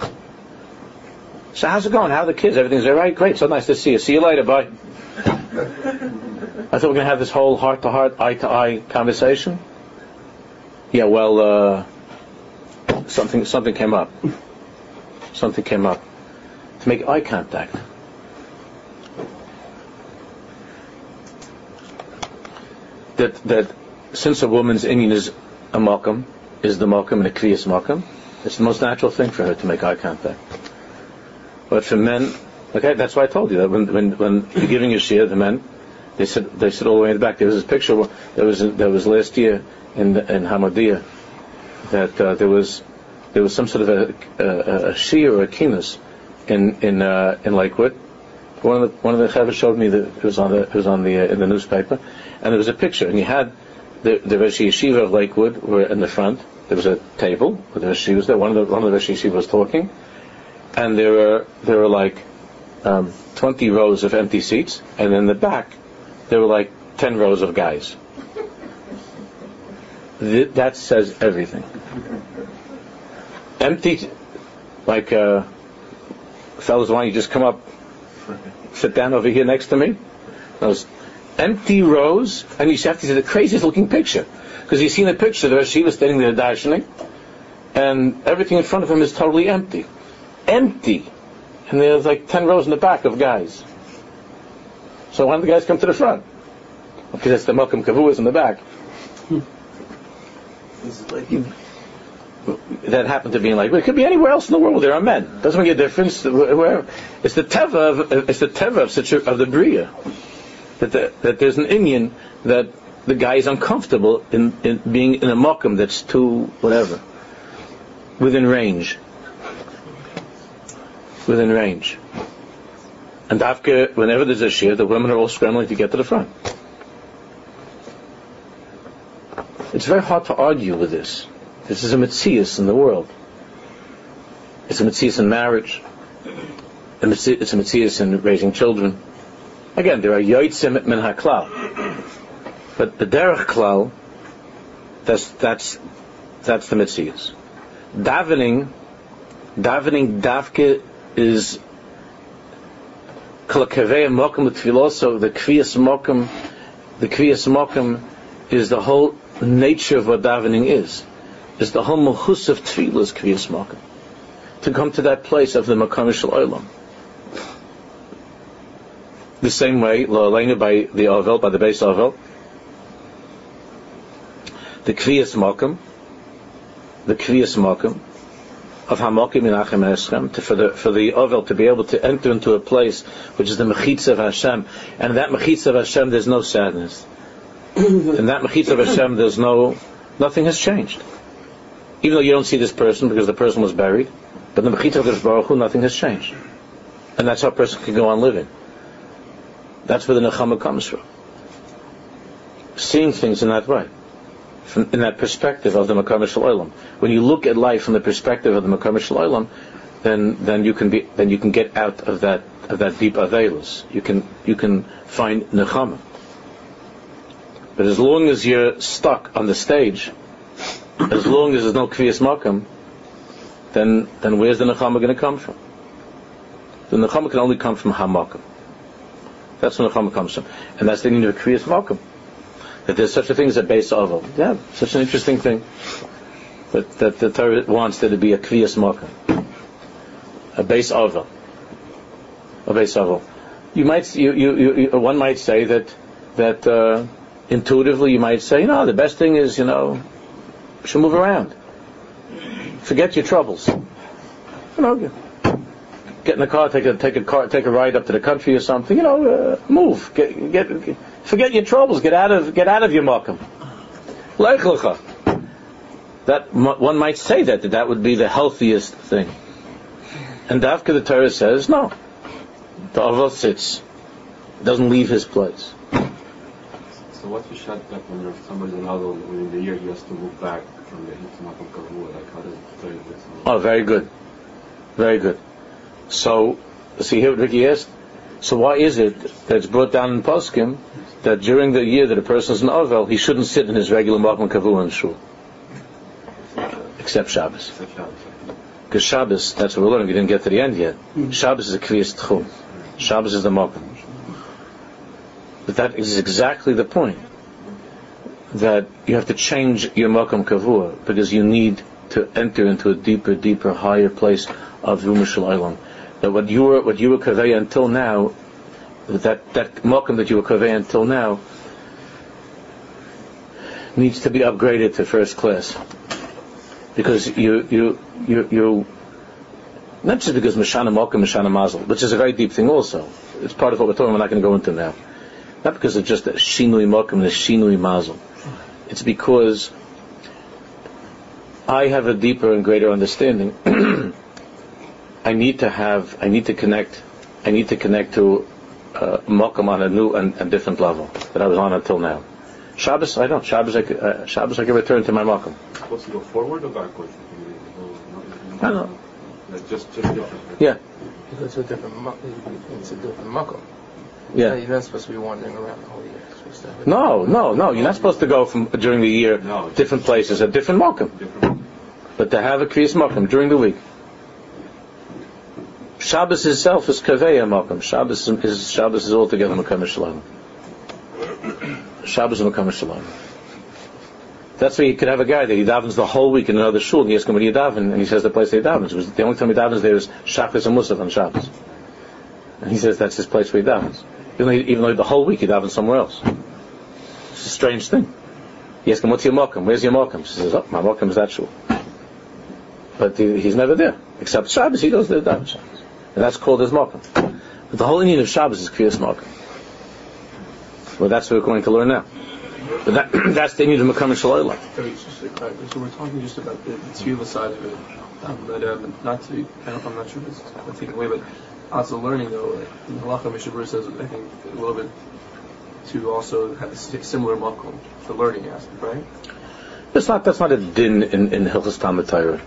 So how's it going? How are the kids? Everything's all right? Great. So nice to see you. See you later. Bye. I thought we are going to have this whole heart-to-heart, eye-to-eye conversation. Yeah, well, uh, something something came up. Something came up. To make eye contact. That that since a woman's inyan is a malkum, is the malkum and a kriyas malkum, it's the most natural thing for her to make eye contact. But for men, okay, that's why I told you that when when, when you're giving your share, the men, They said they said all the way in the back. There was this picture that was that was last year in in Hamodia that uh, there was there was some sort of a a, a shia or a kinas in in uh, in Lakewood. One of the one of the chavos showed me that it was on the it was on the uh, in the newspaper, and there was a picture, and you had the the Rosh Yeshiva of Lakewood were in the front. There was a table with the Rosh was there. One of the one of the Yeshiva was talking, and there were there were like um, 20 rows of empty seats, and in the back there were like 10 rows of guys. Th- that says everything. Empty, like, uh, fellas, why don't you just come up, sit down over here next to me? Those empty rows, and you have to see the craziest looking picture. Because you see in the picture, the she was standing there darshaning, and everything in front of him is totally empty. Empty. And there's like 10 rows in the back of guys. So why don't the guys come to the front? Because it's the Malcolm Kavuas in the back. that happened to be in like, it could be anywhere else in the world. There are men. Doesn't make a difference. Where it's the teva of it's the teva of such a, of the bria that the, that there's an inyan that the guy is uncomfortable in, in being in a mokum that's too whatever within range within range. And after, whenever there's a shear, the women are all scrambling to get to the front. It's very hard to argue with this. This is a mitzias in the world. It's a mitzias in marriage. It's a mitzias in raising children. Again, there are yoitzim min haklal. But the derech klal, that's, that's, that's the mitzias. Davening, davening dafke is kalakaveya mokum tfiloso, the kviyas mokum, the kviyas mokum is the whole nature of what davening is. Is the whole mohus of tefillah kviyas mokum. To come to that place of the makam olam. The same way, la'aleinu by the Ovel, by the base Ovel, the kviyas mokum, the kviyas mokum, of Hamokim Menachem Eschem, to, for the for the Ovel to be able to enter into a place which is the Mechitza of Hashem, and in that Mechitza of Hashem there's no sadness. in that Mechitza of Hashem there's no nothing has changed. Even though you don't see this person because the person was buried, but in the Mechitza of Baruch Hu, nothing has changed, and that's how a person can go on living. That's where the Nechama comes from. Seeing things in that way in that perspective of the Makam Olam. When you look at life from the perspective of the Makam Olam, then then you can be then you can get out of that of that deep avelus. You can you can find nechama. But as long as you're stuck on the stage, as long as there's no kviyas makam, then then where's the nechama going to come from? The nechama can only come from hamakam. That's where nechama comes from, and that's the need of kviyas makam that there's such a thing as a base oval. Yeah, such an interesting thing. But that the Torah wants there to be a kviyas mokum, a base oval, a base oval. You might, you, you, you, one might say that that uh, intuitively you might say, no, the best thing is, you know, you should move around. Forget your troubles. You know, get in the car, take a take a car, take a ride up to the country or something. You know, uh, move, get, get, get, forget your troubles, get out of get out of your makom. That one might say that, that that would be the healthiest thing. And Dafka the Torah says no. The Aval sits, doesn't leave his place. So what's the shot that when somebody's in Aval within the year he has to move back from the Hitmakom Kavua? Like how does the Torah Oh, very good, very good. So, see here what Ricky asked. So why is it that it's brought down in Poskim that during the year that a person is an Ovel, he shouldn't sit in his regular Makom Kavu in Shul? Except Shabbos. Because Shabbos, that's what we're learning, we didn't get to the end yet. Hmm. Shabbos is a Kriyas Tchum. Shabbos is the Makom. But that is exactly the point. That you have to change your Makom Kavua because you need to enter into a deeper, deeper, higher place of Rumashal that what you were what you were kaveh until now, that that mokum that you were kaveh until now, needs to be upgraded to first class, because you you you you not just because Mashana Mokum, Mashana Mazel, which is a very deep thing also. It's part of what we're talking. We're not going to go into now. Not because it's just a shinui mokum and a shinui mazel. It's because I have a deeper and greater understanding. I need to have, I need to connect, I need to connect to uh, mokum on a new and, and different level that I was on until now. Shabbos, I don't. Shabbos, I, uh, Shabbos, I can return to my mokum. Supposed to go forward or backwards? I don't know. Like just, just different. Yeah, You go a different, it's a different muckle. yeah. You're not supposed to be wandering around the whole year. To. No, no, no. You're not supposed to go from during the year No. different places at different mokum. But to have a kriyas mokum during the week. Shabbos itself is kaveya mokum. Shabbos is, Shabbos is altogether makam shalom. Shabbos is makam shalom. That's why you could have a guy that he davens the whole week in another shul, and he asks him, "What do you daven?" And he says the place he davens. Was the only time he davens there is Shabbos and Musaf on Shabbos. And he says that's his place where he davens. Even though, he, even though the whole week he davens somewhere else. It's a strange thing. He asks him, "What's your mokum? Where's your mokum?" He says, "Oh, my mokum is that shul." But he, he's never there. Except Shabbos, he goes there to daven Shabbos. And that's called his mokum. But the whole inyan of Shabbos is kriyas mokum. Well, that's what we're going to learn now. But that, that's the inyan of Makam Shalayla. Very just to clarify, So we're talking just about the, the side of it, um, but um, not to, I don't, I'm not sure if it's I'm taking away, but also learning though, like, in Halacha Mishabur says, I think a little bit to also have a similar makom for learning aspect, right? That's not that's not a din in in Hilchas Talmud Torah.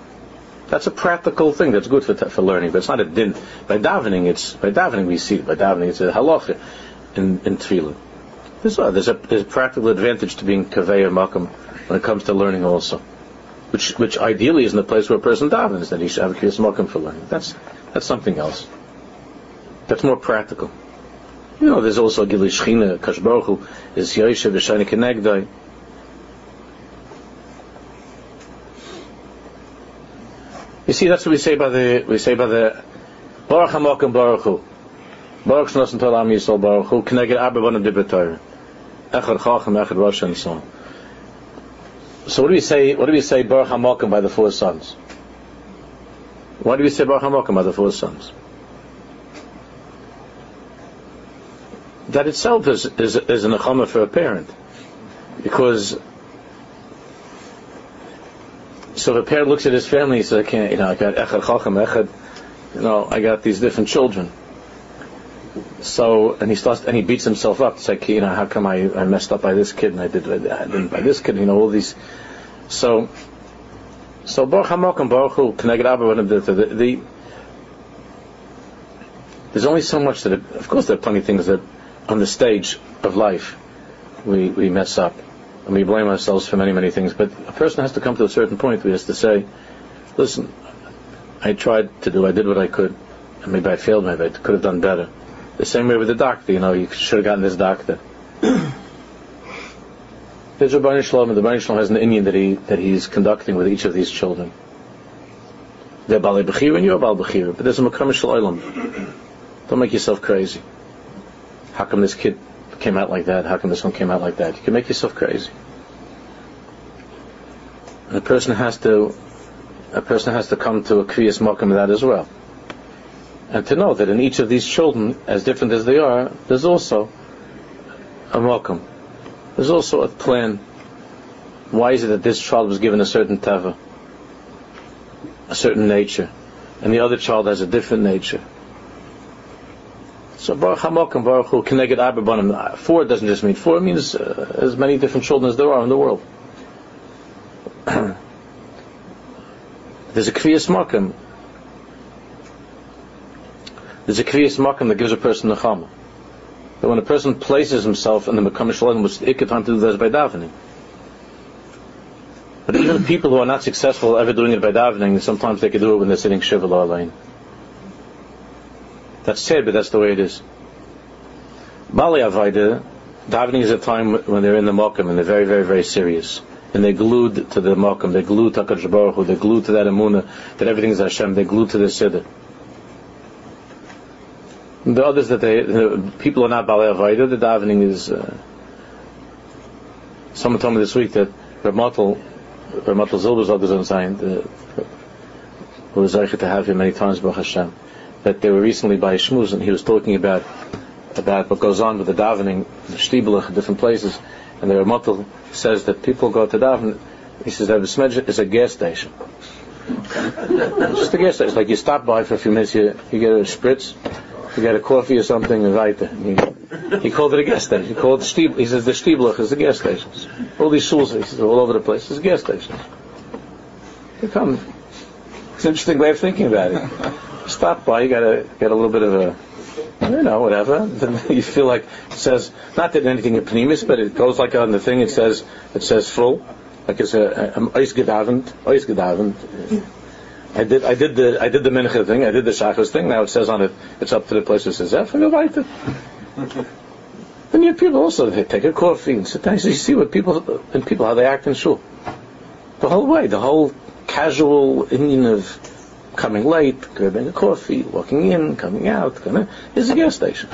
That's a practical thing that's good for for learning, but it's not a din. By davening, it's by davening we see. By davening, it's a halacha in in tefillah. There's a, there's a there's a practical advantage to being kaveya makam when it comes to learning also, which which ideally is in the place where a person davens that he should have a kriyas makam for learning. That's that's something else. That's more practical. You know, there's also Gilui Shechina, Kash Baruch Hu, is Yoshe B'Shani Kenegdai. See, that's what we say by the we say by the Baruch Hamokim Baruch Hu. Baruch Shnos Tol Am Yisrael Baruch Hu Keneged Abba Dibber Echad Chacham Echad Rosh and so on. So what do we say? What do we say Baruch Hamokim by the four sons? Why do we say Baruch Hamokim by the four sons? That itself is is, is an achama for a parent, because so the parent looks at his family, he says, "I can't, you know, I got echad chacham, echad, you know, I got these different children." So, and he starts, and he beats himself up. It's like, you know, how come I, I messed up by this kid and I did, I didn't by this kid, you know, all these. So, so Baruch Hamokim Baruch Hu the, the there's only so much that, it, of course, there are plenty of things that on the stage of life we we mess up and we blame ourselves for many, many things. But a person has to come to a certain point where he has to say, listen, I tried to do, I did what I could, and maybe I failed, maybe I could have done better. The same way with the doctor, you know, you should have gotten this doctor. There's Rabbi Shalom, and the Rabbi Shalom has an inyan that he that he's conducting with each of these children. They're Bali Bechir and you're Bal Bechir, but there's a Makam Shalom. Don't make yourself crazy. How come this kid came out like that? How come this one came out like that? You can make yourself crazy. And a person has to, a person has to come to a kriyas of that as well, and to know that in each of these children, as different as they are, there's also a mokum. There's also a plan. Why is it that this child was given a certain tava, a certain nature, and the other child has a different nature? So Baruch Hamokim Baruch Hu Keneged Abba Banim. Four doesn't just mean four; it means uh, as many different children as there are in the world. There's a kriyas makom. There's a kriyas makom that gives a person nechama. But when a person places himself in the makam shalom, which the ikka time to do that is by davening. But even people who are not successful ever doing it by davening, sometimes they can do it when they're sitting shiva lane. That's sad, but that's the way it is. Bali Avaida, davening is a time when they're in the Mokum and they're very, very, very serious. And they're glued to the Mokum, they're glued to HaKadosh Baruch Hu, they're glued to that Amunah, that everything is Hashem, they're glued to the Siddur. The others that they, the people are not Bali Avaida, the davening is, uh, someone told me this week that Ramatal, Ramatal Zilber's others on sign, who was Zeicha to have him many times, Baruch Hashem that they were recently by Shmuz, and he was talking about about what goes on with the davening, the shtibelach, different places, and the Ramotel says that people go to daven. He says that Besmedja is a gas station. it's just a gas station. Like you stop by for a few minutes, you, you get a spritz, you get a coffee or something, and right there. He, he called it a gas station. He called Stieb, he says the Stieblach is a gas station. All these schools, he says, all over the place, is gas stations. You come. It's an interesting way of thinking about it. Stop by, you gotta get a little bit of a, don't know, whatever. Then you feel like it says, not that anything in Pnimis, but it goes like on the thing, it says, it says full. Like it's a, a gedavend, ois gedavend. I did, I did the, I did the mincha thing, I did the shachos thing, now it says on it, it's up to the place that says, F, and weiter. Then you have people also, they take a coffee and sit down, So you see what people, and people, how they act in shul. The whole way, the whole casual inyan of coming late, grabbing a coffee, walking in, coming out, is a gas station.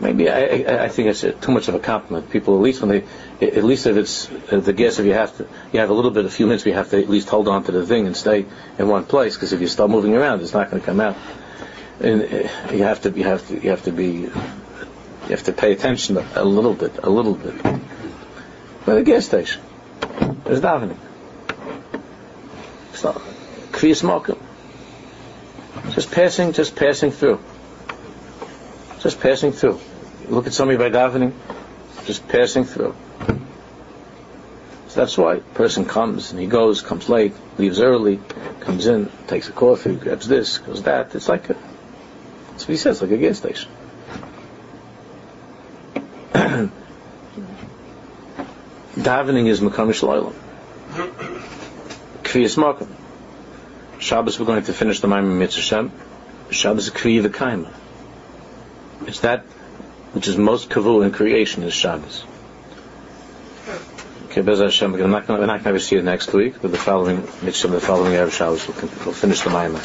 Maybe I, I, think it's too much of a compliment. People, at least when they, at least if it's uh, the gas, if you have to, you have a little bit, a few minutes, we have to at least hold on to the thing and stay in one place. Because if you start moving around, it's not going to come out. And uh, you have to, you have to, you have to be, you have to pay attention a little bit, a little bit. But the gas station, there's davening. So, Kriyas Mokum. Just passing, just passing through. Just passing through. Look at somebody by davening, just passing through. So that's why a person comes and he goes, comes late, leaves early, comes in, takes a coffee, grabs this, goes that. It's like a, that's what he says, like a gas station. Davening is Makamish Loilam. Kriyas Mokum. Shabbos we're going to finish the Maimon Mitzvah Shabbos is Kriya Kaima. It's that which is most kavu in creation is Shabbos. Okay, Bez Hashem, we're not going to see it next week, but the following mitzvah, the following Erev Shabbos, we'll, we'll finish the Maimon.